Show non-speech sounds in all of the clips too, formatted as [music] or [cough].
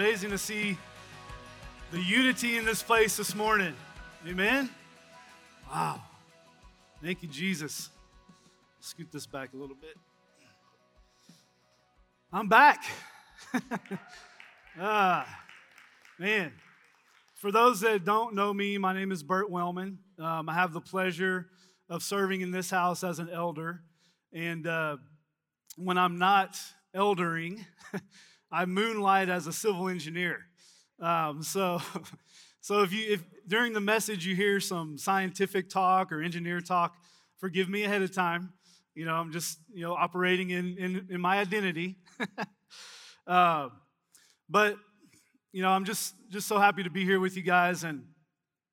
amazing to see the unity in this place this morning. Amen? Wow. Thank you, Jesus. Scoot this back a little bit. I'm back. [laughs] ah, man. For those that don't know me, my name is Bert Wellman. Um, I have the pleasure of serving in this house as an elder. And uh, when I'm not eldering, [laughs] I moonlight as a civil engineer. Um, so, [laughs] so if you if during the message you hear some scientific talk or engineer talk, forgive me ahead of time. You know, I'm just you know operating in in, in my identity. uh, [laughs] but you know, I'm just just so happy to be here with you guys, and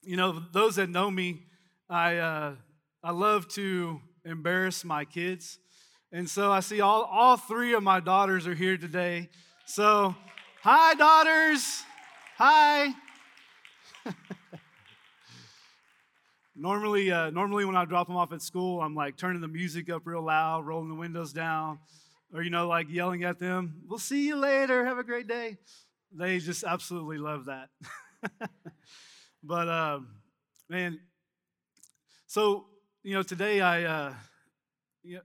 you know, those that know me, I uh, I love to embarrass my kids, and so I see all all three of my daughters are here today. So, hi, daughters. Hi. [laughs] normally, uh, normally when I drop them off at school, I'm like turning the music up real loud, rolling the windows down, or you know, like yelling at them. We'll see you later. Have a great day. They just absolutely love that. [laughs] but um, man, so you know, today I, uh,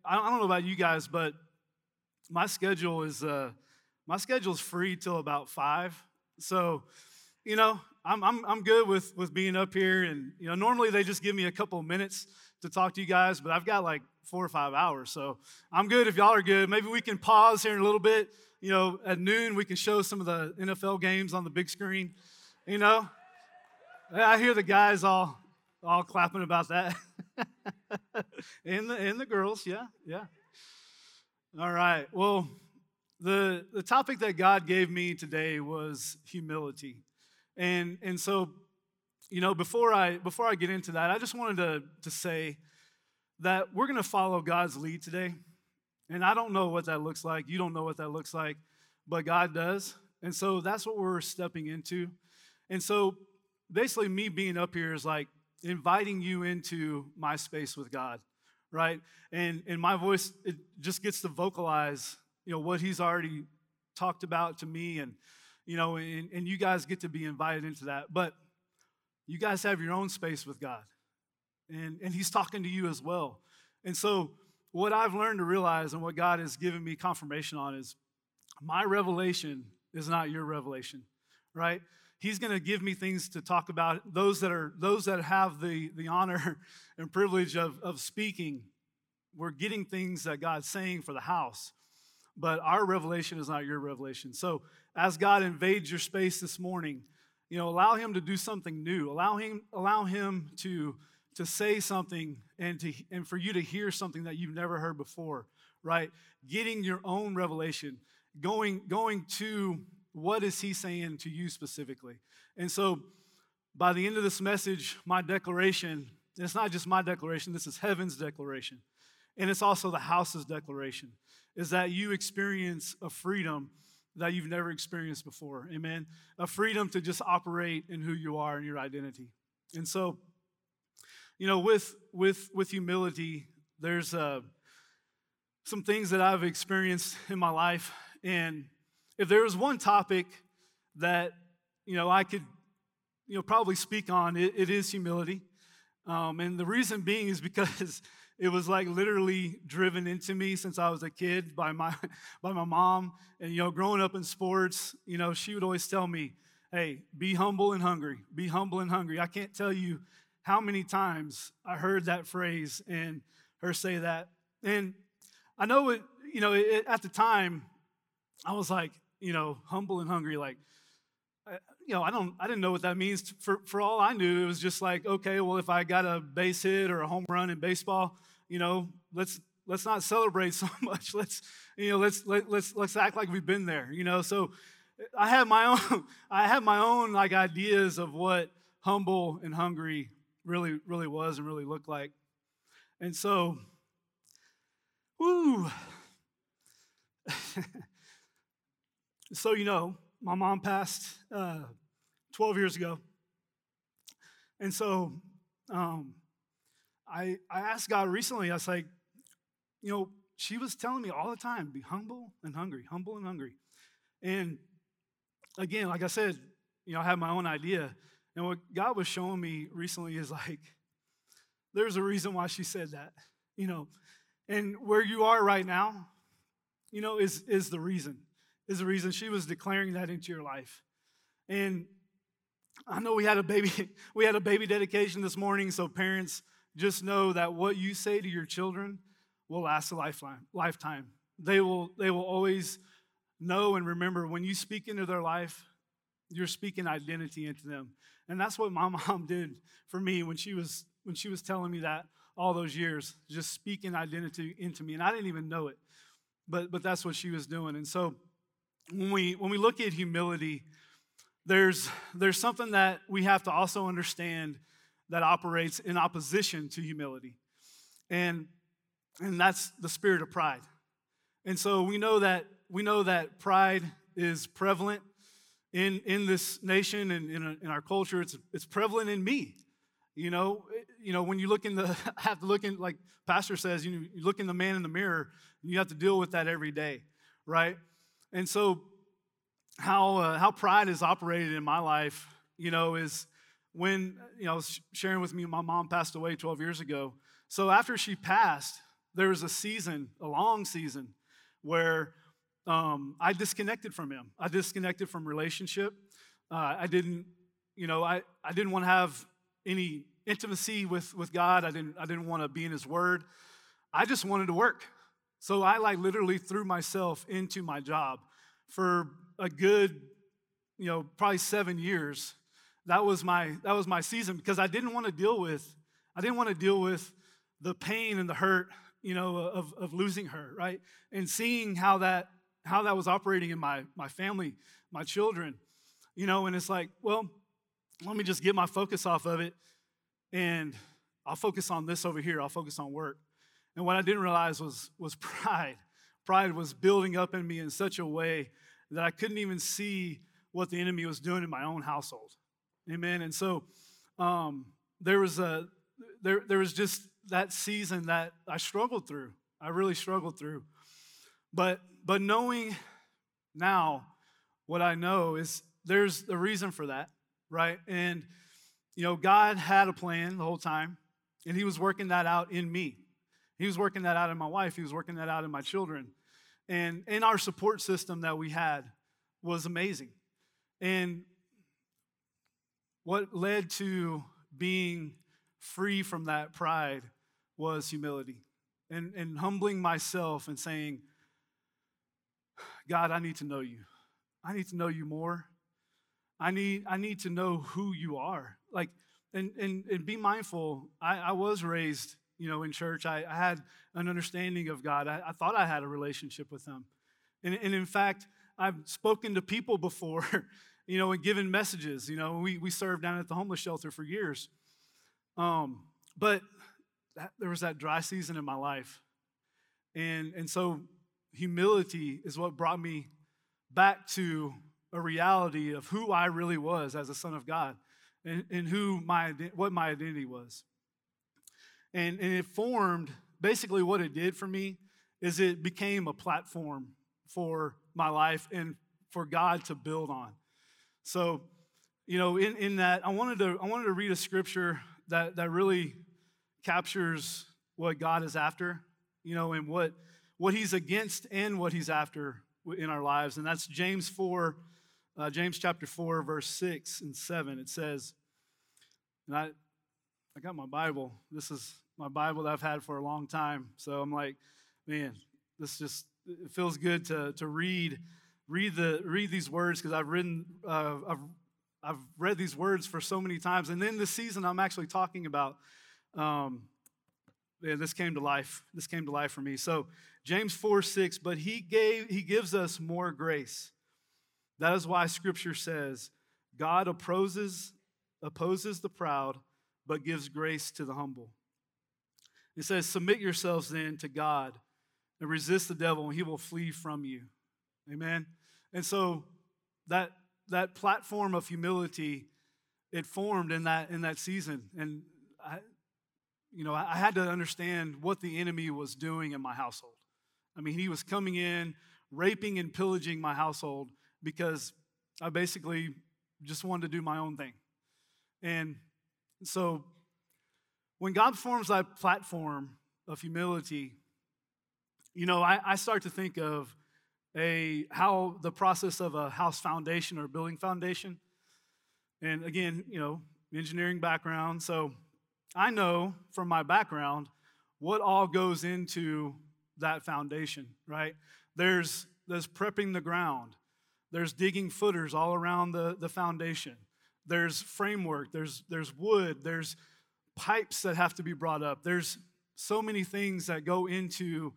I don't know about you guys, but my schedule is. Uh, my schedule's free till about five. So, you know, I'm, I'm, I'm good with, with being up here. And, you know, normally they just give me a couple minutes to talk to you guys, but I've got like four or five hours. So I'm good if y'all are good. Maybe we can pause here in a little bit. You know, at noon, we can show some of the NFL games on the big screen. You know, I hear the guys all, all clapping about that. [laughs] and, the, and the girls, yeah, yeah. All right. Well, the, the topic that God gave me today was humility. And, and so, you know, before I, before I get into that, I just wanted to, to say that we're going to follow God's lead today. And I don't know what that looks like. You don't know what that looks like, but God does. And so that's what we're stepping into. And so basically, me being up here is like inviting you into my space with God, right? And, and my voice, it just gets to vocalize you know, what he's already talked about to me and, you know, and, and you guys get to be invited into that. But you guys have your own space with God. And, and he's talking to you as well. And so what I've learned to realize and what God has given me confirmation on is my revelation is not your revelation, right? He's going to give me things to talk about. Those that are those that have the, the honor [laughs] and privilege of, of speaking, we're getting things that God's saying for the house but our revelation is not your revelation. So, as God invades your space this morning, you know, allow Him to do something new. Allow Him, allow Him to to say something and to and for you to hear something that you've never heard before. Right? Getting your own revelation, going going to what is He saying to you specifically. And so, by the end of this message, my declaration. It's not just my declaration. This is heaven's declaration, and it's also the house's declaration is that you experience a freedom that you've never experienced before. Amen. A freedom to just operate in who you are and your identity. And so, you know, with with with humility, there's uh, some things that I've experienced in my life, and if there was one topic that you know I could you know probably speak on, it, it is humility. Um, and the reason being is because [laughs] it was like literally driven into me since I was a kid by my [laughs] by my mom. And you know, growing up in sports, you know, she would always tell me, "Hey, be humble and hungry. Be humble and hungry." I can't tell you how many times I heard that phrase and her say that. And I know it, you know, it, at the time, I was like, you know, humble and hungry, like you know, I don't, I didn't know what that means. For, for all I knew, it was just like, okay, well, if I got a base hit or a home run in baseball, you know, let's let's not celebrate [laughs] so much. Let's, you know, let's let, let's let's act like we've been there. You know, so I have my [laughs] own, I have my own like ideas of what humble and hungry really really was and really looked like, and so, woo. [laughs] so you know, my mom passed uh, 12 years ago, and so um, I, I asked God recently, I was like, you know, she was telling me all the time, be humble and hungry, humble and hungry. And again, like I said, you know, I have my own idea. And what God was showing me recently is like, there's a reason why she said that, you know. And where you are right now, you know, is, is the reason. Is the reason she was declaring that into your life. And I know we had a baby, [laughs] we had a baby dedication this morning, so parents just know that what you say to your children will last a lifetime. lifetime. They will, they will always know and remember when you speak into their life, you're speaking identity into them. And that's what my [laughs] mom did for me when she was when she was telling me that all those years, just speaking identity into me. And I didn't even know it. But but that's what she was doing. And so when we when we look at humility, there's there's something that we have to also understand that operates in opposition to humility. And and that's the spirit of pride. And so we know that we know that pride is prevalent in, in this nation and in, in our culture. It's, it's prevalent in me. You know, you know, when you look in the [laughs] have to look in like Pastor says, you, you look in the man in the mirror, and you have to deal with that every day, right? And so, how uh, how pride is operated in my life, you know, is when you know I was sharing with me, my mom passed away 12 years ago. So after she passed, there was a season, a long season, where um, I disconnected from him. I disconnected from relationship. Uh, I didn't, you know, I, I didn't want to have any intimacy with, with God. I didn't, I didn't want to be in his word. I just wanted to work. So I like literally threw myself into my job for a good, you know, probably seven years. That was my that was my season because I didn't want to deal with I didn't want to deal with the pain and the hurt, you know, of, of losing her, right? And seeing how that how that was operating in my, my family, my children, you know, and it's like, well, let me just get my focus off of it and I'll focus on this over here. I'll focus on work. And what I didn't realize was, was [laughs] pride. Pride was building up in me in such a way that I couldn't even see what the enemy was doing in my own household. Amen. And so um, there was a there, there was just that season that I struggled through. I really struggled through. But but knowing now what I know is there's a reason for that, right? And you know, God had a plan the whole time, and He was working that out in me. He was working that out in my wife. He was working that out in my children. And in our support system that we had was amazing. And what led to being free from that pride was humility and, and humbling myself and saying, God, I need to know you. I need to know you more. I need, I need to know who you are. Like, and, and, and be mindful. I, I was raised, you know, in church. I, I had an understanding of God. I, I thought I had a relationship with Him. And, and in fact, I've spoken to people [laughs] before, you know, and given messages. You know, we, we served down at the homeless shelter for years. Um, but that, there was that dry season in my life. And, and so humility is what brought me back to a reality of who I really was as a son of God and, and who my, what my identity was. And, and it formed, basically, what it did for me is it became a platform for my life and for God to build on. So, you know, in, in that, I wanted, to, I wanted to read a scripture that, that really captures what God is after, you know, and what what he's against and what he's after in our lives. And that's James 4, uh, James chapter 4, verse 6 and 7. It says, and I, I got my Bible. This is my Bible that I've had for a long time. So I'm like, man, this just it feels good to, to read read the read these words because I've written uh, I've I've read these words for so many times. And then this season, I'm actually talking about. Um, yeah, this came to life. This came to life for me. So James 4 6, but he gave he gives us more grace. That is why scripture says, God opposes, opposes the proud, but gives grace to the humble. It says, Submit yourselves then to God and resist the devil, and he will flee from you. Amen. And so that that platform of humility, it formed in that in that season. And I, you know, I had to understand what the enemy was doing in my household. I mean, he was coming in, raping and pillaging my household because I basically just wanted to do my own thing. And so when God forms that platform of humility, you know, I, I start to think of a how the process of a house foundation or building foundation. And again, you know, engineering background. So I know from my background what all goes into that foundation, right? There's there's prepping the ground. There's digging footers all around the, the foundation. There's framework, there's there's wood, there's pipes that have to be brought up. There's so many things that go into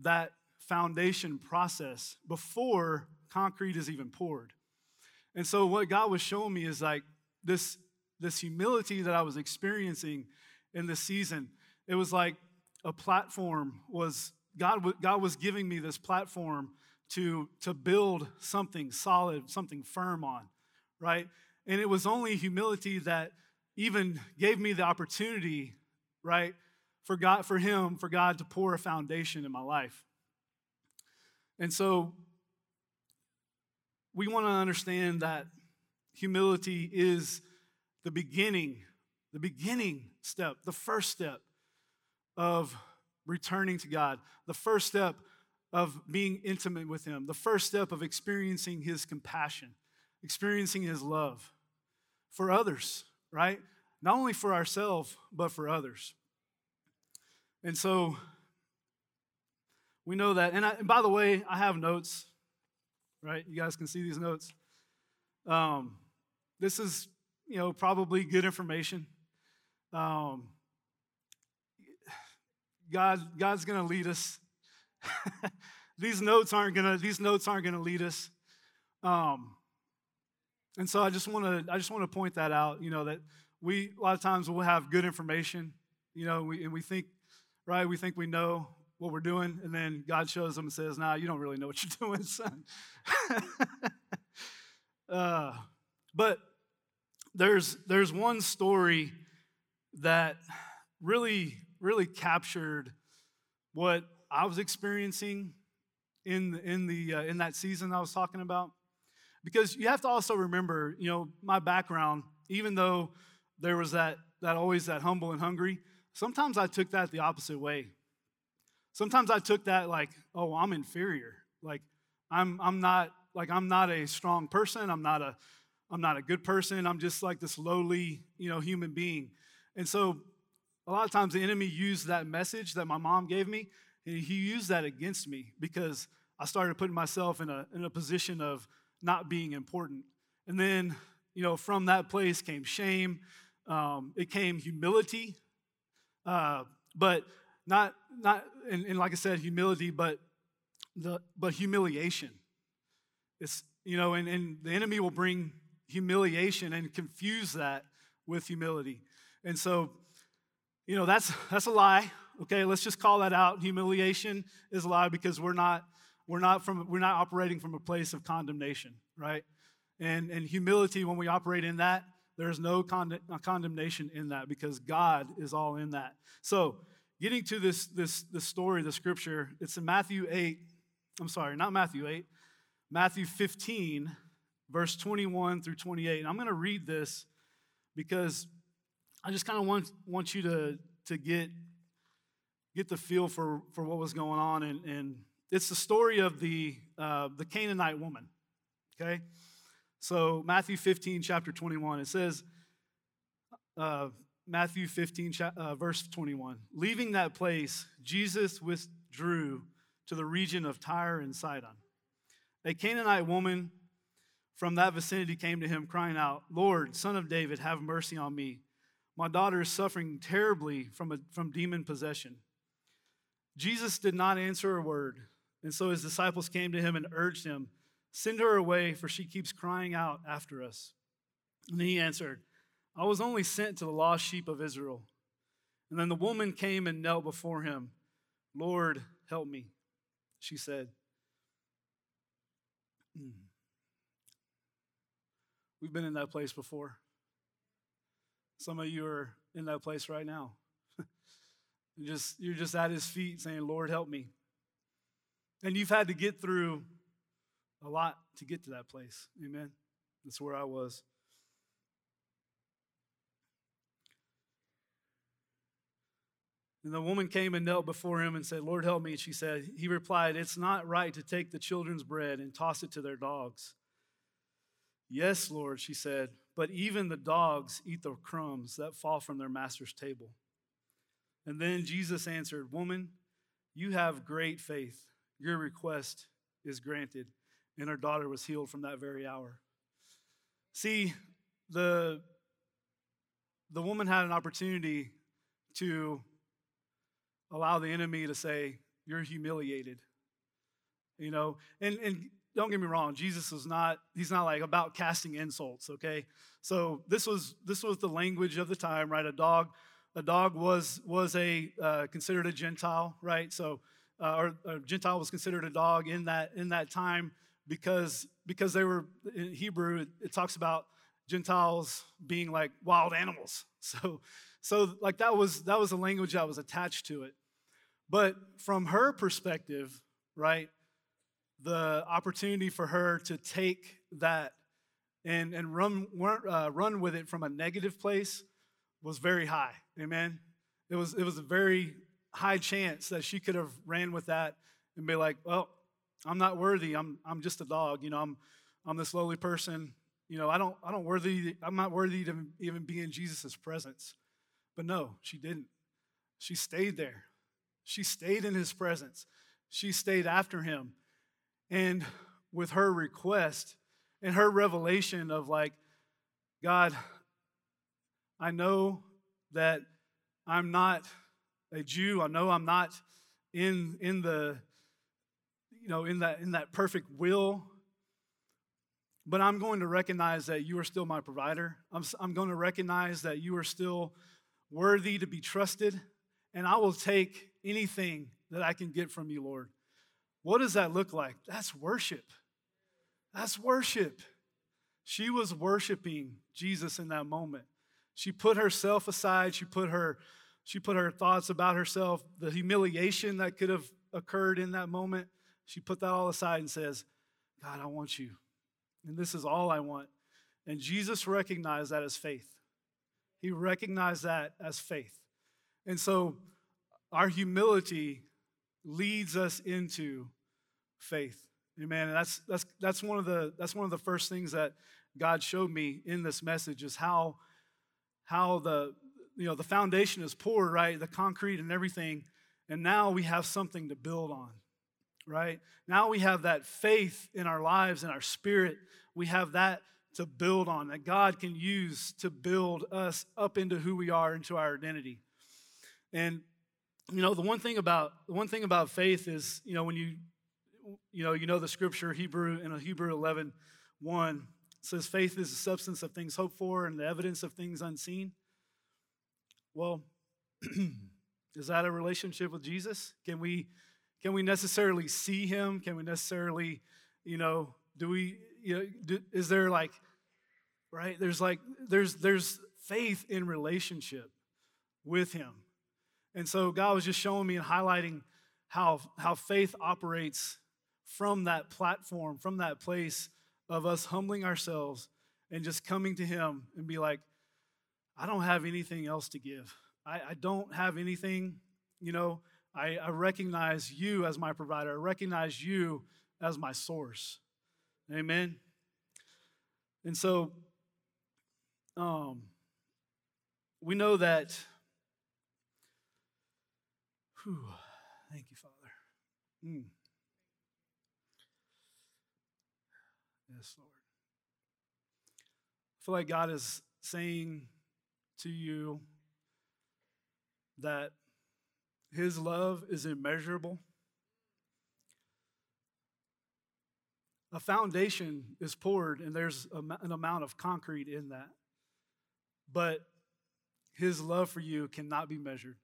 that foundation process before concrete is even poured. And so what God was showing me is like this this humility that I was experiencing in this season. It was like a platform was God God was giving me this platform to to build something solid, something firm on, right? And it was only humility that even gave me the opportunity, right, for God for him, for God to pour a foundation in my life. And so we want to understand that humility is the beginning, the beginning step, the first step of returning to God, the first step of being intimate with Him, the first step of experiencing His compassion, experiencing His love for others, right? Not only for ourselves, but for others. And so we know that. And, I, and, by the way, I have notes, right? You guys can see these notes. Um, this is, you know, probably good information. Um, God, God's going to lead us. [laughs] these notes aren't going to. These notes aren't going to lead us. Um, and so I just want to. I just want to point that out. You know that we a lot of times we'll have good information. You know, we, and we think, right? We think we know what we're doing, and then God shows them and says, "Nah, you don't really know what you're [laughs] doing, son." [laughs] uh, but there's there's one story that really really captured what I was experiencing in in the uh, in that season I was talking about, because you have to also remember, you know, my background. Even though there was that that always that humble and hungry, sometimes I took that the opposite way. Sometimes I took that like, oh, I'm inferior. Like I'm I'm not like I'm not a strong person. I'm not a I'm not a good person. I'm just like this lowly, you know, human being. And so a lot of times the enemy used that message that my mom gave me, and he used that against me because I started putting myself in a, in a position of not being important. And then, you know, from that place came shame, um, it came humility, uh, but not not and, and like I said, humility, but the but humiliation. It's you know, and, and the enemy will bring humiliation and confuse that with humility. And so, you know, that's that's a lie. Okay, let's just call that out. Humiliation is a lie because we're not we're not from we're not operating from a place of condemnation, right? And and humility when we operate in that, there's no con- condemnation in that because God is all in that. So, getting to this, this, this story, the scripture, it's in Matthew 8. I'm sorry, not Matthew 8, Matthew 15, verse 21 through 28. And I'm going to read this because I just kind of want, want you to, to get, get the feel for, for what was going on. And, and it's the story of the, uh, the Canaanite woman, okay? So, Matthew 15, chapter 21, it says, uh, Matthew 15, uh, verse 21. Leaving that place, Jesus withdrew to the region of Tyre and Sidon. A Canaanite woman from that vicinity came to him, crying out, Lord, son of David, have mercy on me. My daughter is suffering terribly from, a, from demon possession. Jesus did not answer a word, and so his disciples came to him and urged him, Send her away, for she keeps crying out after us. And he answered, I was only sent to the lost sheep of Israel. And then the woman came and knelt before him. Lord, help me, she said. Hmm. We've been in that place before. Some of you are in that place right now. [laughs] you're, just, you're just at his feet saying, Lord, help me. And you've had to get through a lot to get to that place. Amen. That's where I was. And the woman came and knelt before him and said, Lord, help me. And she said, He replied, It's not right to take the children's bread and toss it to their dogs. Yes, Lord, she said, but even the dogs eat the crumbs that fall from their master's table. And then Jesus answered, Woman, you have great faith. Your request is granted. And her daughter was healed from that very hour. See, the, the woman had an opportunity to allow the enemy to say, You're humiliated. You know, and, and don't get me wrong, Jesus is not, he's not like about casting insults, okay? So this was this was the language of the time, right? A dog, a dog was was a uh, considered a Gentile, right? So uh, or a Gentile was considered a dog in that in that time because because they were in Hebrew, it, it talks about Gentiles being like wild animals. [laughs] So so like that was that was a language that was attached to it. But from her perspective, right, the opportunity for her to take that and, and run, uh, run with it from a negative place was very high. Amen. It was, it was a very high chance that she could have ran with that and be like, well, I'm not worthy. I'm, I'm just a dog. You know, I'm, I'm this lowly person. You know, I don't, I don't worthy, I'm not worthy to even be in Jesus' presence. But no, she didn't. She stayed there. She stayed in his presence. She stayed after him. And with her request and her revelation of, like, God, I know that I'm not a Jew. I know I'm not in, in the, you know, in that, in that perfect will. But I'm going to recognize that you are still my provider. I'm, I'm going to recognize that you are still worthy to be trusted. And I will take anything that I can get from you, Lord. What does that look like? That's worship. That's worship. She was worshiping Jesus in that moment. She put herself aside, she put her she put her thoughts about herself, the humiliation that could have occurred in that moment. She put that all aside and says, "God, I want you. And this is all I want." And Jesus recognized that as faith. He recognized that as faith. And so our humility leads us into faith. Amen. And that's that's that's one of the that's one of the first things that God showed me in this message is how how the you know the foundation is poured, right? The concrete and everything. And now we have something to build on. Right? Now we have that faith in our lives and our spirit. We have that to build on that God can use to build us up into who we are, into our identity. And you know, the one thing about the one thing about faith is, you know, when you you know, you know the scripture Hebrew in Hebrew 11, 1 says faith is the substance of things hoped for and the evidence of things unseen. Well, [clears throat] is that a relationship with Jesus? Can we can we necessarily see him? Can we necessarily, you know, do we you know do, is there like right? There's like there's there's faith in relationship with him. And so God was just showing me and highlighting how, how faith operates from that platform, from that place of us humbling ourselves and just coming to Him and be like, I don't have anything else to give. I, I don't have anything, you know, I, I recognize you as my provider. I recognize you as my source. Amen. And so um, we know that Whew. Thank you, Father. Mm. Yes, Lord. I feel like God is saying to you that His love is immeasurable. A foundation is poured, and there's an amount of concrete in that. But His love for you cannot be measured.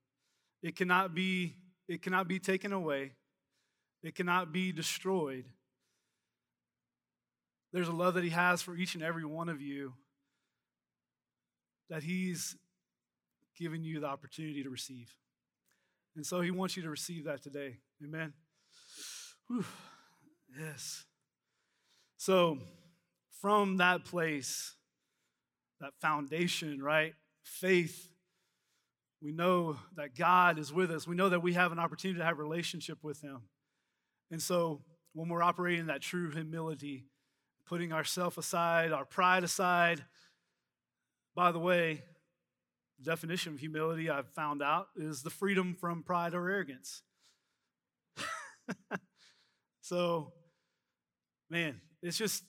It cannot be, it cannot be taken away. It cannot be destroyed. There's a love that he has for each and every one of you that he's given you the opportunity to receive. And so he wants you to receive that today. Amen. Whew. Yes. So, from that place, that foundation, right? Faith, we know that God is with us. We know that we have an opportunity to have relationship with Him. And so, when we're operating in that true humility, putting ourself aside, our pride aside, by the way, the definition of humility I've found out is the freedom from pride or arrogance. [laughs] so, man, it's just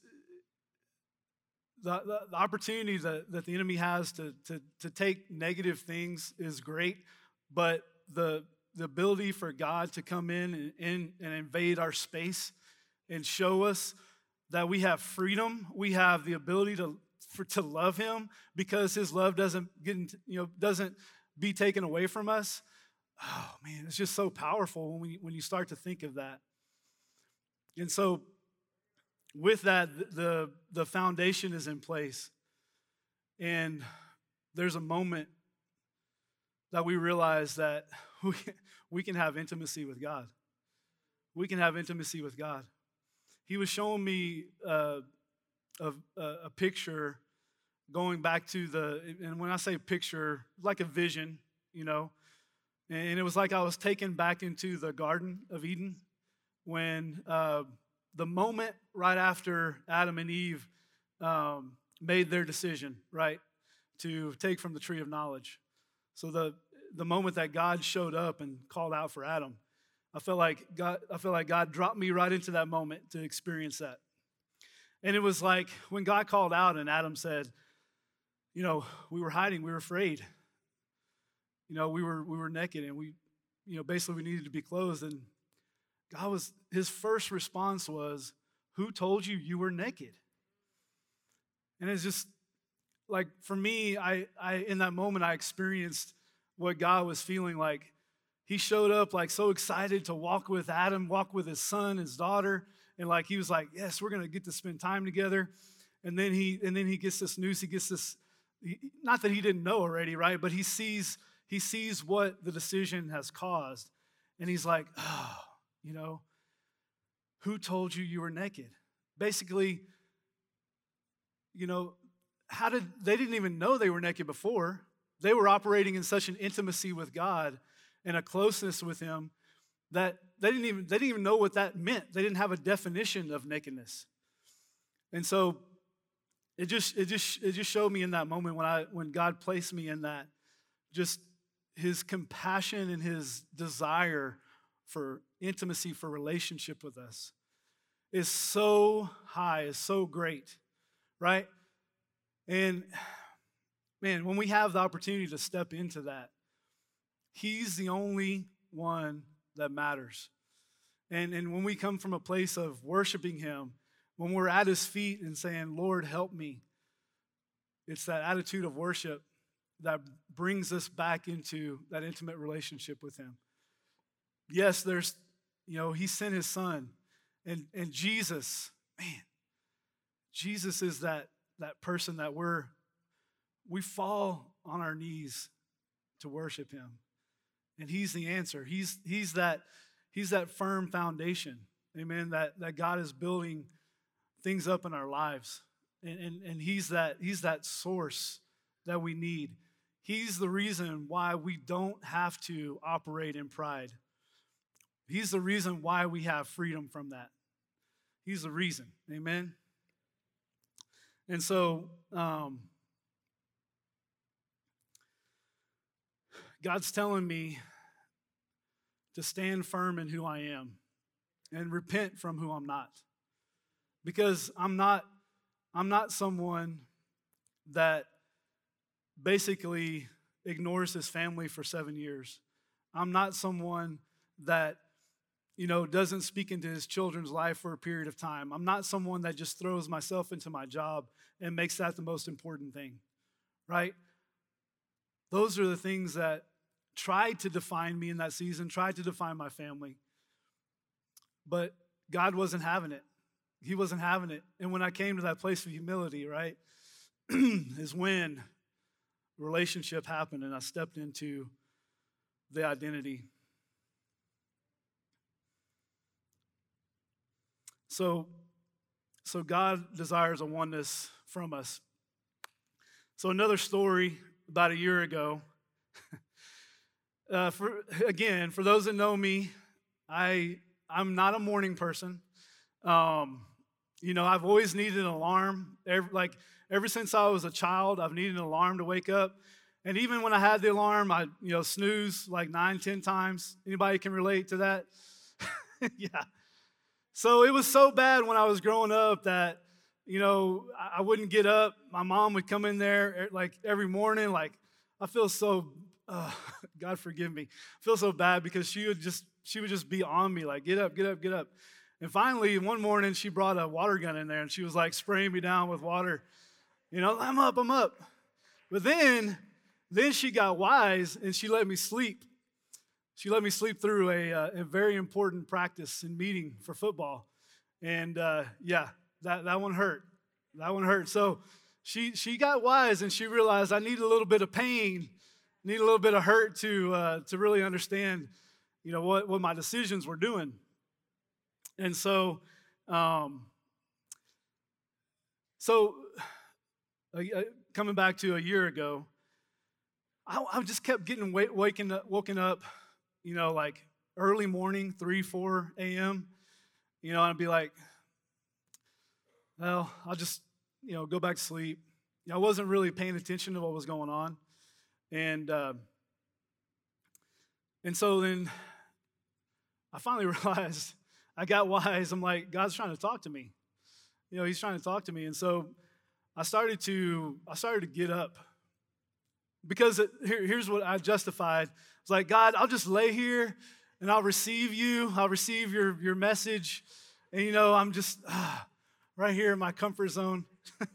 the, the, the, opportunity that, that the enemy has to, to, to take negative things is great, but the, the ability for God to come in and, in and invade our space and show us that we have freedom, we have the ability to, for, to love him because his love doesn't get you know doesn't be taken away from us. Oh man it's just so powerful when, we, when you start to think of that. And so with that the the foundation is in place. And there's a moment that we realize that [laughs] we, we can have intimacy with god. We can have intimacy with god. He was showing me uh, a, a, picture going back to the, and when I say picture, like a vision, you know, and it was like I was taken back into the Garden of Eden when uh, the moment right after Adam and Eve um, made their decision, right, to take from the tree of knowledge. So the the moment that God showed up and called out for Adam, I felt like God, I felt like God dropped me right into that moment to experience that. And it was like when God called out and Adam said, you know, we were hiding, we were afraid. You know, we were we were naked and we, you know, basically we needed to be clothed. And God was his first response was, Who told you you were naked? And it's just like for me, I I in that moment I experienced what God was feeling like. He showed up like so excited to walk with Adam, walk with his son, his daughter, and like he was like, Yes, we're gonna get to spend time together. And then he and then he gets this news, he gets this not that he didn't know already, right? But he sees he sees what the decision has caused, and he's like, oh, you know, who told you you were naked? Basically, you know, how did they didn't even know they were naked before? They were operating in such an intimacy with God and a closeness with Him that they didn't even they didn't even know what that meant. They didn't have a definition of nakedness. And so it just it just it just showed me in that moment when I when God placed me in that just his compassion and his desire for intimacy for relationship with us is so high is so great right and man when we have the opportunity to step into that he's the only one that matters and and when we come from a place of worshiping him when we're at his feet and saying, Lord, help me, it's that attitude of worship that brings us back into that intimate relationship with him. Yes, there's, you know, he sent his son. And, and Jesus, man, Jesus is that, that person that we're, we fall on our knees to worship him. And he's the answer. He's, he's, that, he's that firm foundation, amen, that, that God is building things up in our lives. And, and, and he's, that, he's that source that we need. He's the reason why we don't have to operate in pride. He's the reason why we have freedom from that. He's the reason. Amen. And so, um, God's telling me to stand firm in who I am and repent from who I'm not because I'm not I'm not someone that basically ignores his family for 7 years. I'm not someone that you know doesn't speak into his children's life for a period of time. I'm not someone that just throws myself into my job and makes that the most important thing. Right? Those are the things that tried to define me in that season, tried to define my family. But God wasn't having it he wasn't having it. And when I came to that place of humility, right, [clears throat] is when relationship happened and I stepped into the identity. So So God desires a oneness from us. So, another story about a year ago. [laughs] uh, for, again, for those that know me, I, I'm not a morning person. Um, you know, I've always needed an alarm. Every, like, ever since I was a child, I've needed an alarm to wake up. And even when I had the alarm, I, you know, snooze like nine, ten times. Anybody can relate to that? [laughs] yeah. So it was so bad when I was growing up that, you know, I wouldn't get up. My mom would come in there like every morning. Like, I feel so, uh, [laughs] God forgive me. I feel so bad because she would just, she would just be on me, like, get up, get up, get up. And finally, one morning, she brought a water gun in there and she was like spraying me down with water. You know, I'm up, I'm up. But then, then she got wise and she let me sleep. She let me sleep through a, uh, a very important practice and meeting for football. And uh, yeah, that, that one hurt. That one hurt. So she, she got wise and she realized I need a little bit of pain, need a little bit of hurt to, uh, to really understand, you know, what, what my decisions were doing. And so, um, so uh, coming back to a year ago, I, I just kept getting wake, waking up, woken up, you know, like early morning, 3, 4 a.m., you know, I'd be like, well, I'll just, you know, go back to sleep. You know, I wasn't really paying attention to what was going on. And, uh, and so then I finally [laughs] realized, I got wise. I'm like, God's trying to talk to me. You know, He's trying to talk to me. And so I started to, I started to get up because it, here, here's what I justified. It's like, God, I'll just lay here and I'll receive you. I'll receive your, your message. And, you know, I'm just ah, right here in my comfort zone.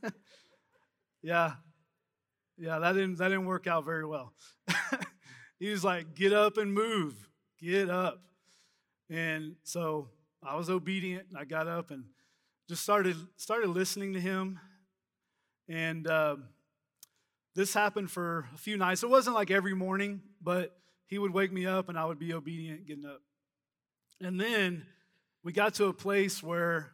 [laughs] yeah. Yeah, that didn't, that didn't work out very well. [laughs] he was like, get up and move. Get up. And so I was obedient. I got up and just started, started listening to him. And, uh, this happened for a few nights. It wasn't like every morning, but he would wake me up and I would be obedient getting up. And then we got to a place where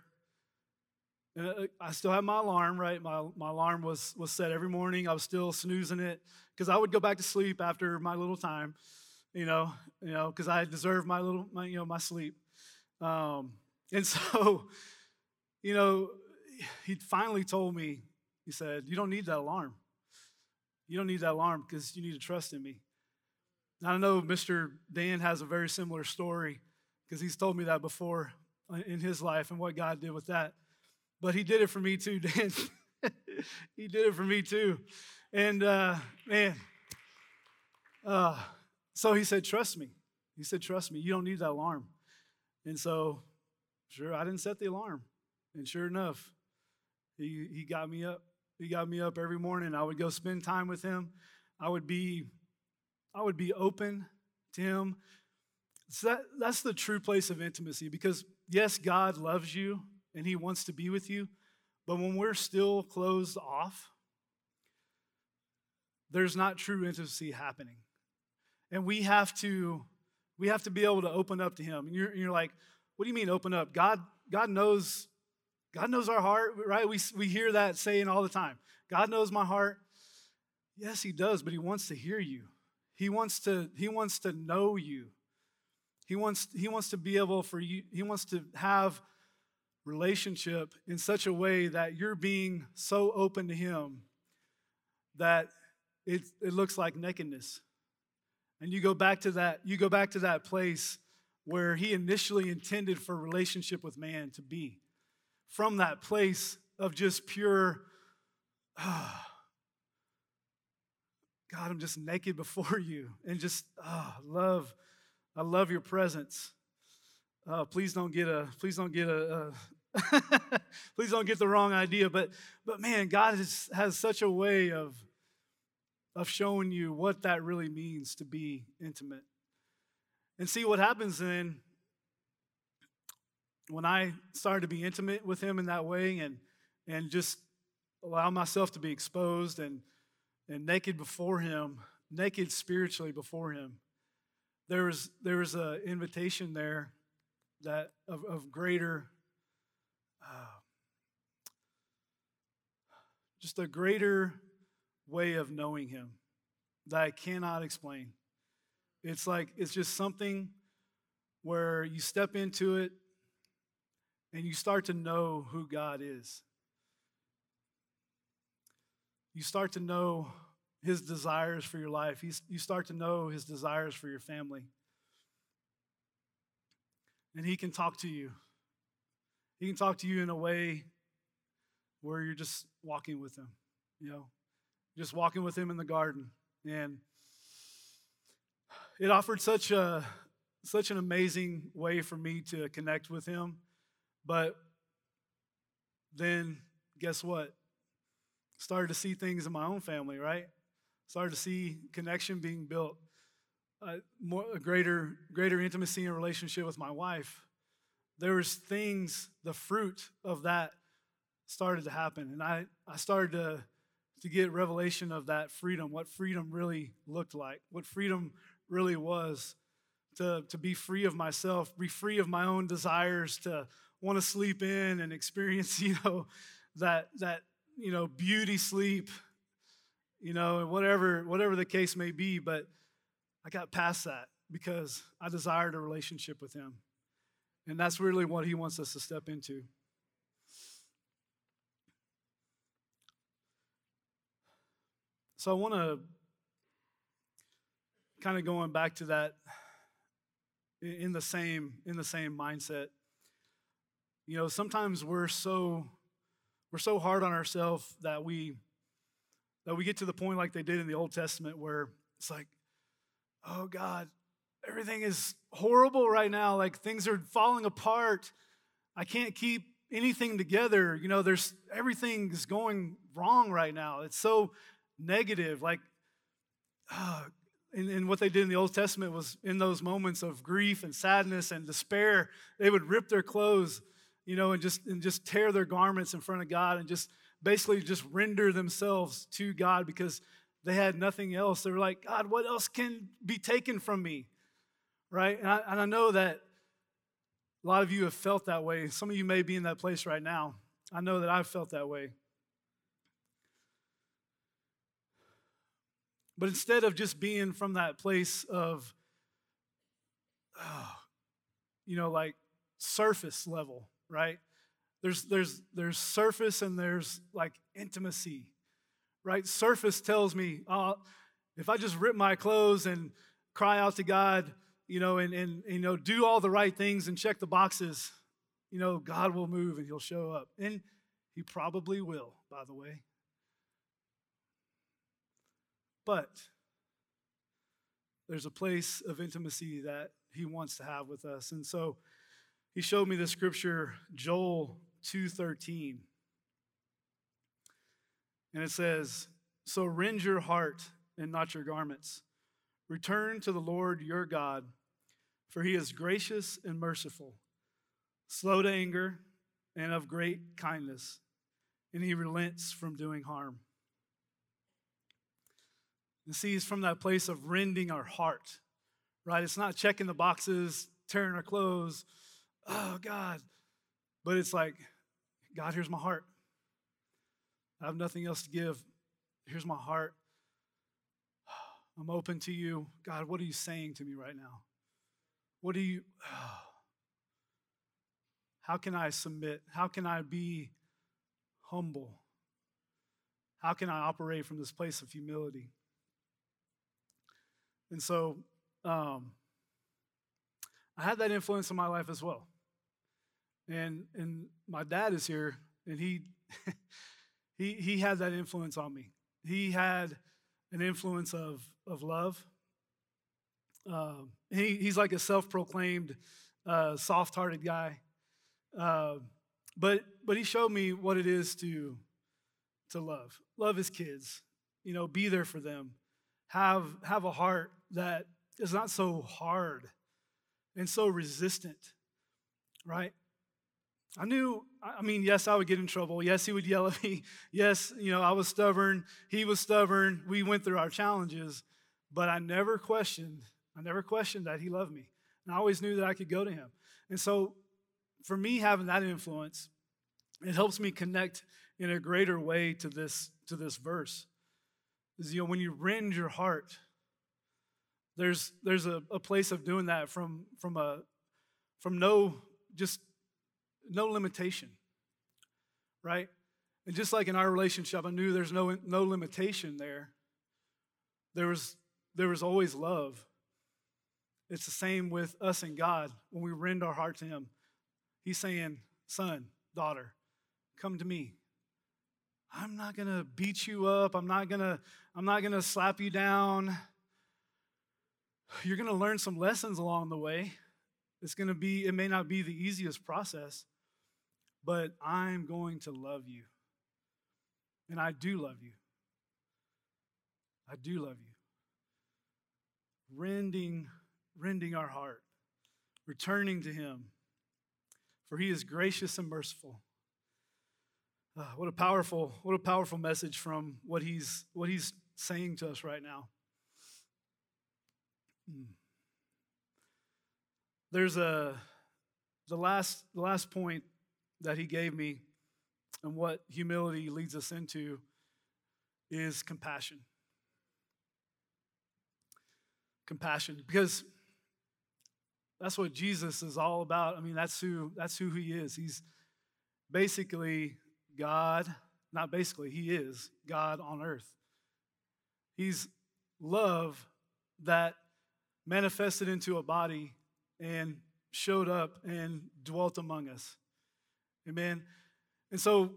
uh, I still had my alarm, right? My, my alarm was, was set every morning. I was still snoozing it because I would go back to sleep after my little time, you know, you know, because I deserved my little, my, you know, my sleep. Um, and [laughs] so, you know, he finally told me, he said, You don't need that alarm. You don't need that alarm because you need to trust in me. I know Mr. Dan has a very similar story because he's told me that before in his life and what God did with that. But he did it for me too, [laughs] Dan. he did it for me too. And uh, man, uh, so he said, Trust me. He said, Trust me. You don't need that alarm. And so, sure, I didn't set the alarm. And sure enough, he, he got me up he got me up every morning. I would go spend time with him. I would be, I would be open to him. So that, that's the true place of intimacy because, yes, God loves you and he wants to be with you. But when we're still closed off, there's not true intimacy happening. And we have to, we have to be able to open up to him. And you're, you're like, what do you mean open up? God, God knows God knows our heart, right? We, we hear that saying all the time. God knows my heart. Yes, he does, but he wants to hear you. He wants to, he wants to know you. He wants, he wants to be able for you, he wants to have relationship in such a way that you're being so open to him that it, it looks like nakedness. And you go back to that, you go back to that place where he initially intended for relationship with man to be from that place of just pure, oh, [sighs] God, I'm just naked before you and just oh, love. I love your presence. Uh, please don't get a. Please don't get a. a [laughs] please don't get the wrong idea. But but man, God has, has such a way of of showing you what that really means to be intimate. And see what happens then when I started to be intimate with him in that way and, and just allow myself to be exposed and, and naked before him, naked spiritually before him, there was, there was an invitation there that of, of greater, uh, just a greater way of knowing Him that I cannot explain. It's like, it's just something where you step into it and you start to know who God is. You start to know His desires for your life, you start to know His desires for your family. And He can talk to you. He can talk to you in a way where you're just walking with Him, you know, just walking with Him in the garden. And it offered such a such an amazing way for me to connect with him. But then guess what? Started to see things in my own family, right? Started to see connection being built, uh, more, a greater, greater intimacy and relationship with my wife. There was things, the fruit of that started to happen. And I, I started to, to get revelation of that freedom, what freedom really looked like, what freedom really was to, to be free of myself, be free of my own desires, to want to sleep in and experience, [laughs] you know, that that you know beauty sleep, you know, whatever whatever the case may be. But I got past that because I desired a relationship with Him, and that's really what He wants us to step into. So I want to kind of going back to that in the same in the same mindset. You know, sometimes we're so we're so hard on ourselves that we that we get to the point like they did in the Old Testament where it's like, oh God, everything is horrible right now. Like things are falling apart. I can't keep anything together. You know, there's everything is going wrong right now. It's so negative. Like, uh, and, and what they did in the Old Testament was in those moments of grief and sadness and despair, they would rip their clothes, you know, and just and just tear their garments in front of God and just basically just render themselves to God because they had nothing else. They were like, God, what else can be taken from me? Right? And I, and I know that a lot of you have felt that way. Some of you may be in that place right now. I know that I've felt that way. But instead of just being from that place of, oh, [sighs] you know, like surface level, right? There's, there's, there's surface and there's like intimacy, right? Surface tells me, oh, if I just rip my clothes and cry out to God, you know, and, and, you know, do all the right things and check the boxes, you know, God will move and he'll show up. And he probably will, by the way. But there's a place of intimacy that he wants to have with us. And so he showed me the scripture Joel 2:13. And it says, "So rend your heart and not your garments. Return to the Lord your God, for he is gracious and merciful, slow to anger and of great kindness, and he relents from doing harm." And see, it's from that place of rending our heart, right? It's not checking the boxes, tearing our clothes. Oh, God. But it's like, God, here's my heart. I have nothing else to give. Here's my heart. [sighs] I'm open to you. God, what are you saying to me right now? What do you, [sighs] how can I submit? How can I be humble? How can I operate from this place of humility? And so um, I had that influence in my life as well. And, and my dad is here, and he, [laughs] he, he had that influence on me. He had an influence of, of love. Um, he, he's like a self proclaimed uh, soft hearted guy. Uh, but, but he showed me what it is to, to love. Love his kids, you know, be there for them have, have a heart that is not so hard and so resistant, right? I knew, I mean, yes, I would get in trouble. Yes, he would yell at me. [laughs] Yes, you know, I was stubborn. He was stubborn. We went through our challenges, but I never questioned, I never questioned that he loved me. And I always knew that I could go to him. And so for me, having that influence, it helps me connect in a greater way to this, to this verse is you know when you rend your heart there's there's a, a place of doing that from from a from no just no limitation right? And just like in our relationship i knew there's no no limitation there. There was there was always love. It's the same with us and god when we rend our heart to him. He's saying son daughter come to me. I'm not going to beat you up. I'm not going to i'm not going to slap you down. You're going to learn some lessons along the way. It's going to be, it may not be the easiest process, but I'm going to love you. And I do love you. I do love you. Rending, rending our heart, returning to Him, for He is gracious and merciful. Uh, what a powerful, what a powerful message from what He's what He's saying to us right now. Hmm. There's a the last the last point that he gave me and what humility leads us into is compassion. Compassion because that's what Jesus is all about. I mean, that's who that's who he is. He's basically God, not basically, he is God on earth. He's love that manifested into a body and showed up and dwelt among us. Amen. And so,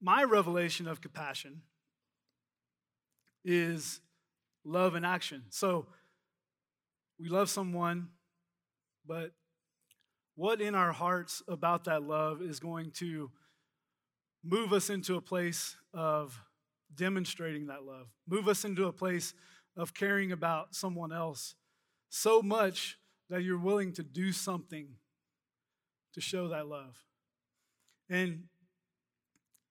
my revelation of compassion is love in action. So, we love someone, but what in our hearts about that love is going to move us into a place of demonstrating that love, move us into a place of caring about someone else so much that you're willing to do something to show that love. And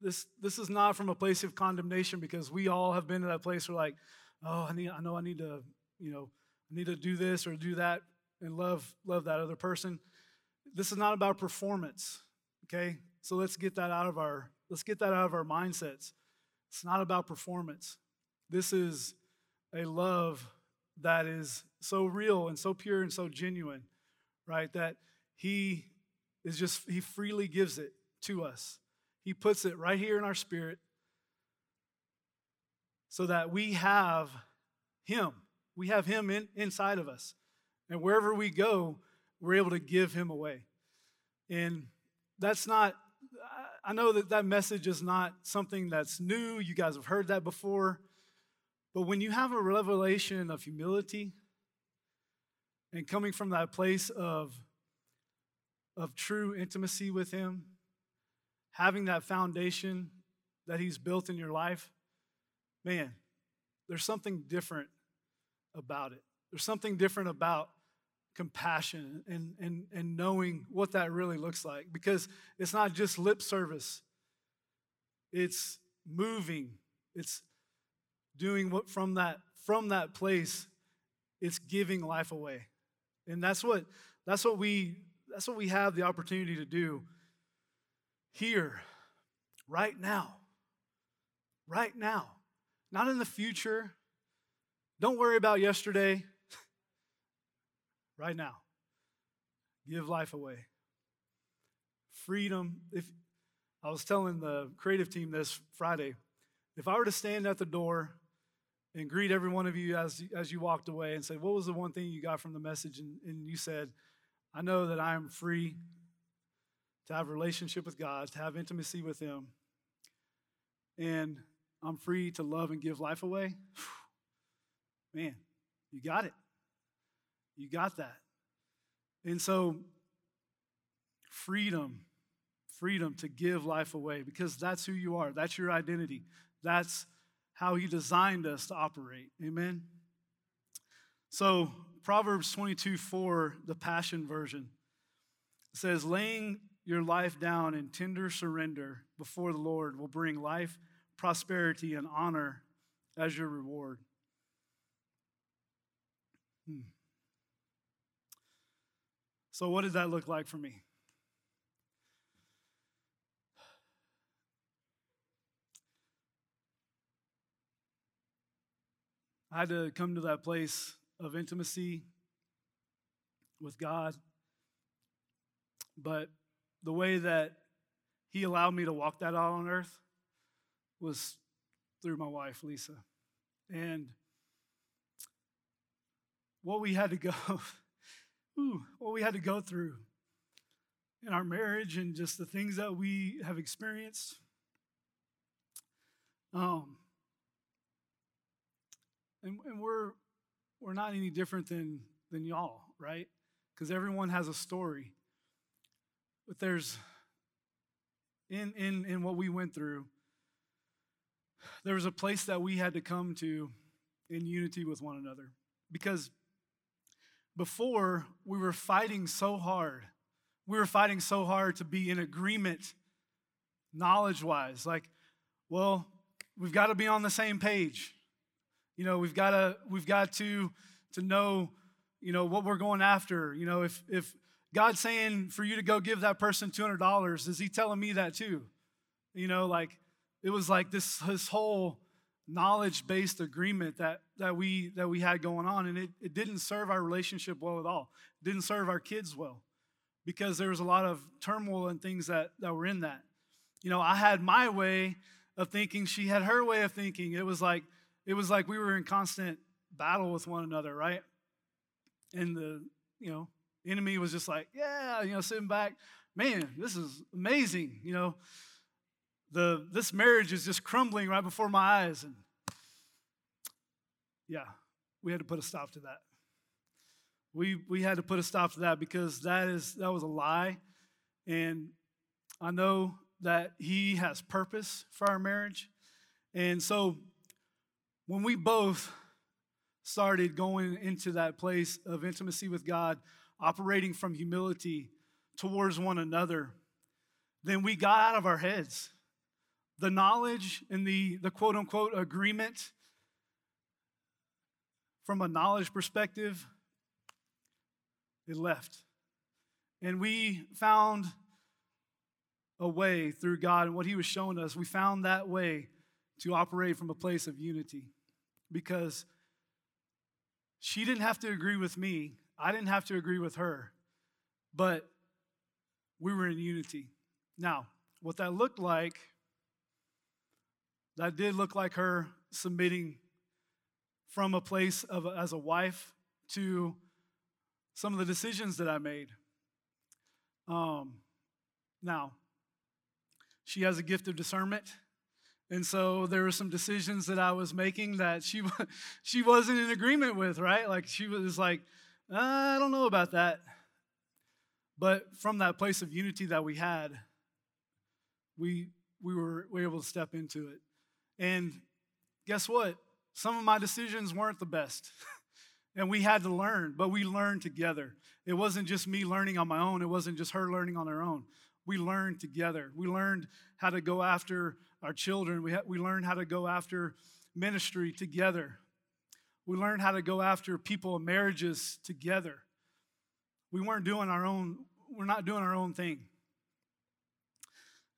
this this is not from a place of condemnation because we all have been to that place where like, oh, I need I know I need to, you know, I need to do this or do that and love love that other person. This is not about performance. Okay? So let's get that out of our let's get that out of our mindsets. It's not about performance. This is a love that is so real and so pure and so genuine, right? That He is just, He freely gives it to us. He puts it right here in our spirit so that we have Him. We have Him in, inside of us. And wherever we go, we're able to give Him away. And that's not, I know that that message is not something that's new. You guys have heard that before. But when you have a revelation of humility and coming from that place of, of true intimacy with Him, having that foundation that He's built in your life, man, there's something different about it. There's something different about compassion and, and, and knowing what that really looks like. Because it's not just lip service, it's moving, it's doing what from that from that place it's giving life away. And that's what that's what we that's what we have the opportunity to do here right now right now not in the future. Don't worry about yesterday. [laughs] Right now. Give life away. Freedom. If i was telling the creative team this friday if i were to stand at the door and greet every one of you as, as you walked away and say, What was the one thing you got from the message? And, and you said, I know that I am free to have relationship with God, to have intimacy with Him, and I'm free to love and give life away. [sighs] Man, you got it. You got that. And so, freedom, freedom to give life away because that's who you are. That's your identity. That's how He designed us to operate. Amen? So, Proverbs 22 4, the Passion Version, says, Laying your life down in tender surrender before the Lord will bring life, prosperity, and honor as your reward. Hmm. So, what does that look like for me? I had to come to that place of intimacy with God. But the way that He allowed me to walk that out on earth was through my wife, Lisa. And what we had to go, [laughs] ooh, what we had to go through in our marriage and just the things that we have experienced. Um, and, and we're we're not any different than than y'all, right? Because everyone has a story. But there's in in in what we went through, there was a place that we had to come to in unity with one another. Because before we were fighting so hard. We were fighting so hard to be in agreement knowledge wise like well we've got to be on the same page. You know we've got to we've got to to know you know what we're going after. You know if if god's saying for you to go give that person $200 is he telling me that too you know like it was like this this whole knowledge based agreement that that we that we had going on and it, it didn't serve our relationship well at all it didn't serve our kids well because there was a lot of turmoil and things that, that were in that. You know, I had my way of thinking, she had her way of thinking. It was like it was like we were in constant battle with one another, right? And the, you know, enemy was just like, yeah, you know, sitting back, man, this is amazing. You know, the this marriage is just crumbling right before my eyes. And yeah, we had to put a stop to that we we had to put a stop to that because that is that was a lie and i know that he has purpose for our marriage and so when we both started going into that place of intimacy with god operating from humility towards one another then we got out of our heads the knowledge and the the quote unquote agreement from a knowledge perspective it left. And we found a way through God and what He was showing us. We found that way to operate from a place of unity because she didn't have to agree with me, I didn't have to agree with her, but we were in unity. Now, what that looked like, that did look like her submitting from a place of as a wife to some of the decisions that I made. Um, now, she has a gift of discernment. And so there were some decisions that I was making that she [laughs] she wasn't in agreement with, right? Like she was like, I don't know about that. But from that place of unity that we had, we we were, we were able to step into it. And guess what? Some of my decisions weren't the best. [laughs] And we had to learn, but we learned together. It wasn't just me learning on my own, it wasn't just her learning on her own. We learned together. We learned how to go after our children, we, ha- we learned how to go after ministry together. We learned how to go after people and marriages together. We weren't doing our own, we're not doing our own thing.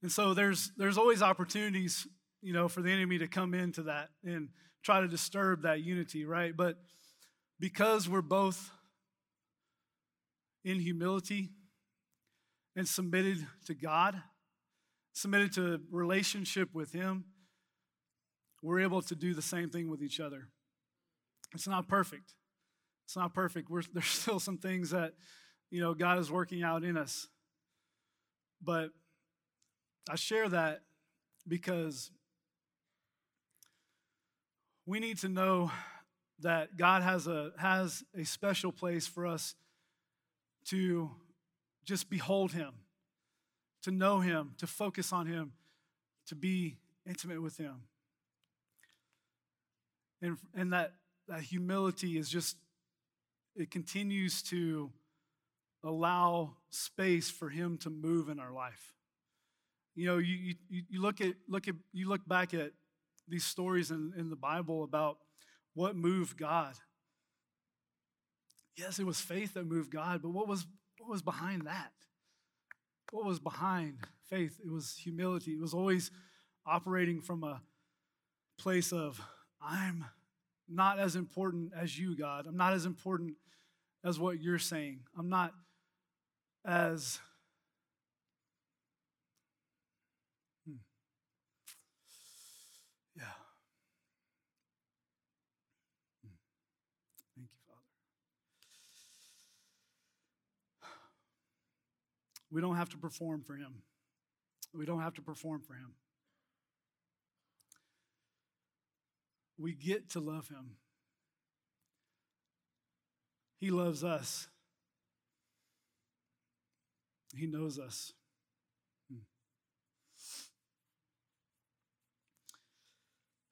And so there's there's always opportunities, you know, for the enemy to come into that and try to disturb that unity, right? But because we're both in humility and submitted to God, submitted to relationship with Him, we're able to do the same thing with each other. It's not perfect. It's not perfect. We're, [laughs] there's still some things that, you know, God is working out in us. But I share that because we need to know that God has a, has a special place for us to just behold Him, to know Him, to focus on Him, to be intimate with Him. And, and that, that humility is just, it continues to allow space for Him to move in our life. You know, you, you, you look at look at you look back at these stories in, in the Bible about what moved God? Yes, it was faith that moved God, but what was, what was behind that? What was behind faith? It was humility. It was always operating from a place of, I'm not as important as you, God. I'm not as important as what you're saying. I'm not as hmm. yeah. Hmm. Thank you, Father. We don't have to perform for Him. We don't have to perform for Him. We get to love Him. He loves us. He knows us. Hmm.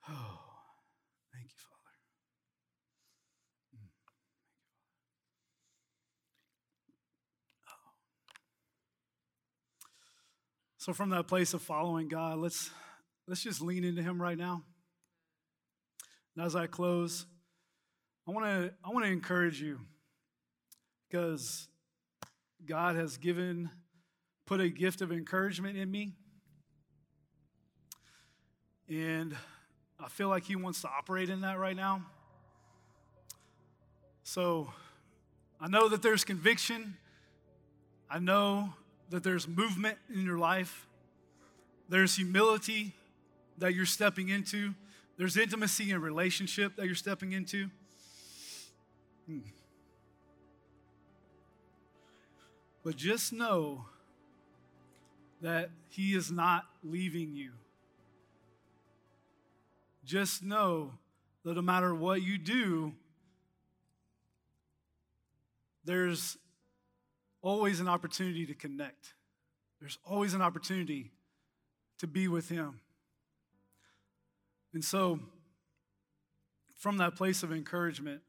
Oh, thank you, Father. Hmm. Oh. So from that place of following God, let's let's just lean into him right now. And as I close, I want to I want to encourage you because God has given, put a gift of encouragement in me. And I feel like He wants to operate in that right now. So I know that there's conviction. I know that there's movement in your life. There's humility that you're stepping into. There's intimacy and relationship that you're stepping into. Hmm. But just know that He is not leaving you. Just know that no matter what you do, there's always an opportunity to connect. There's always an opportunity to be with Him. And so, from that place of encouragement,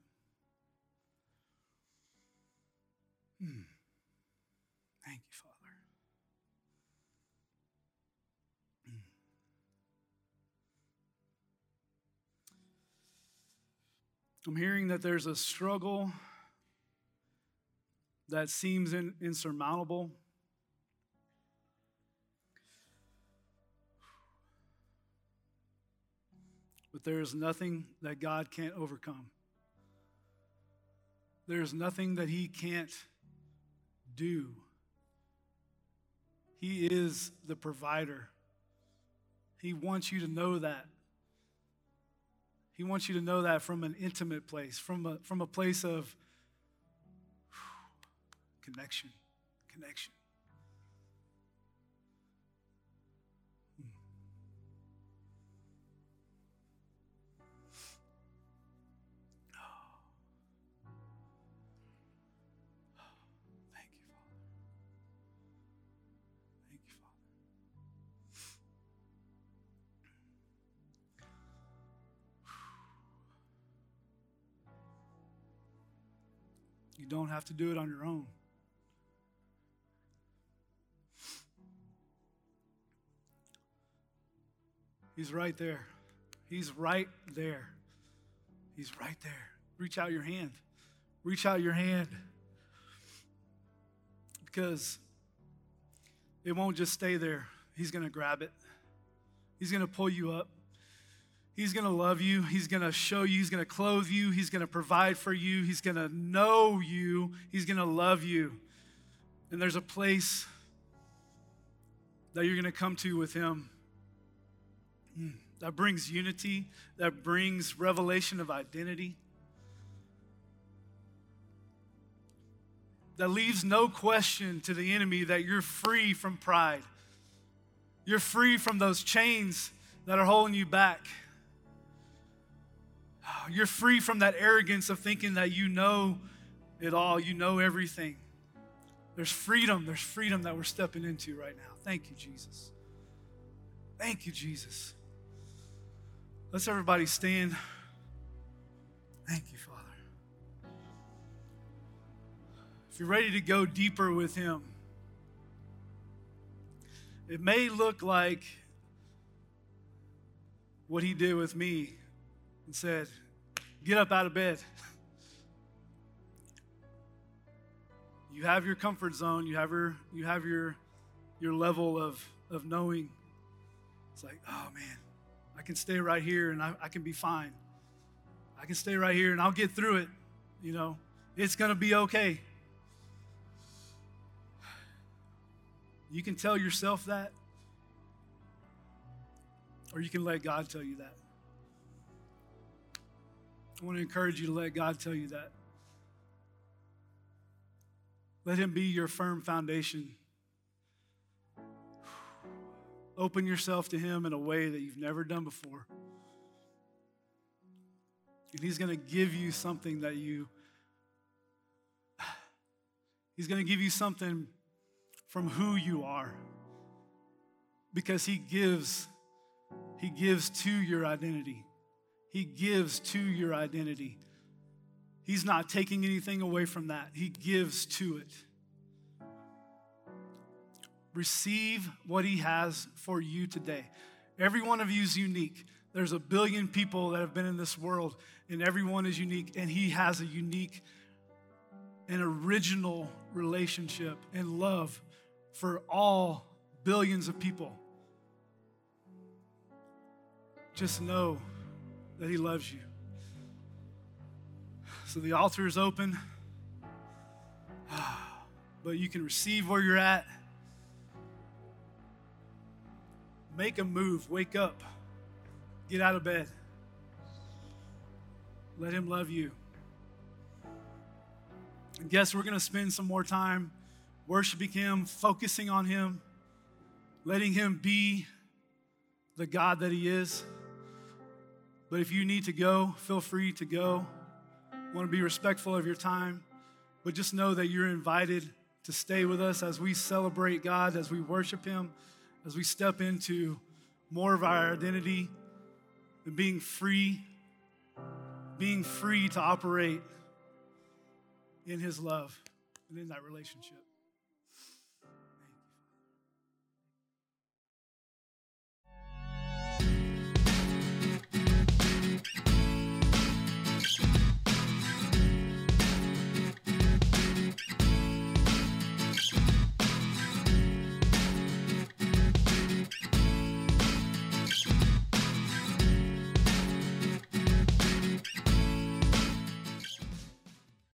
hmm, thank you, Father. I'm hearing that there's a struggle that seems in, insurmountable. But there is nothing that God can't overcome. There's nothing that He can't do. He is the provider. He wants you to know that. He wants you to know that from an intimate place, from a, from a place of connection, connection. Have to do it on your own. He's right there. He's right there. He's right there. Reach out your hand. Reach out your hand. Because it won't just stay there. He's going to grab it, He's going to pull you up. He's going to love you. He's going to show you. He's going to clothe you. He's going to provide for you. He's going to know you. He's going to love you. And there's a place that you're going to come to with Him hmm, that brings unity, that brings revelation of identity, that leaves no question to the enemy that you're free from pride. You're free from those chains that are holding you back. You're free from that arrogance of thinking that you know it all, you know everything. There's freedom. There's freedom that we're stepping into right now. Thank you, Jesus. Thank you, Jesus. Let's everybody stand. Thank you, Father. If you're ready to go deeper with Him, it may look like what He did with me and said, Get up out of bed. [laughs] You have your comfort zone, you have your, you have your, your level of, of knowing. It's like, oh man, I can stay right here and I, I can be fine. I can stay right here and I'll get through it. You know, it's to be okay. You can tell yourself that, or you can let God tell you that. I want to encourage you to let God tell you that. Let Him be your firm foundation. Open yourself to Him in a way that you've never done before. And He's going to give you something that you, He's going to give you something from who you are. Because He gives, He gives to your identity. He gives to your identity. He's not taking anything away from that, He gives to it. Receive what He has for you today. Every one of you is unique. There's a billion people that have been in this world, and everyone is unique, and He has a unique and original relationship and love for all billions of people. Just know that He loves you. So the altar is open, [sighs] but you can receive where you're at. Make a move, wake up, get out of bed. Let Him love you. And guess we're going to spend some more time worshiping Him, focusing on Him, letting Him be the God that He is. But if you need to go, feel free to go. I want to be respectful of your time, but just know that you're invited to stay with us as we celebrate God, as we worship Him, as we step into more of our identity and being free, being free to operate in His love and in that relationship.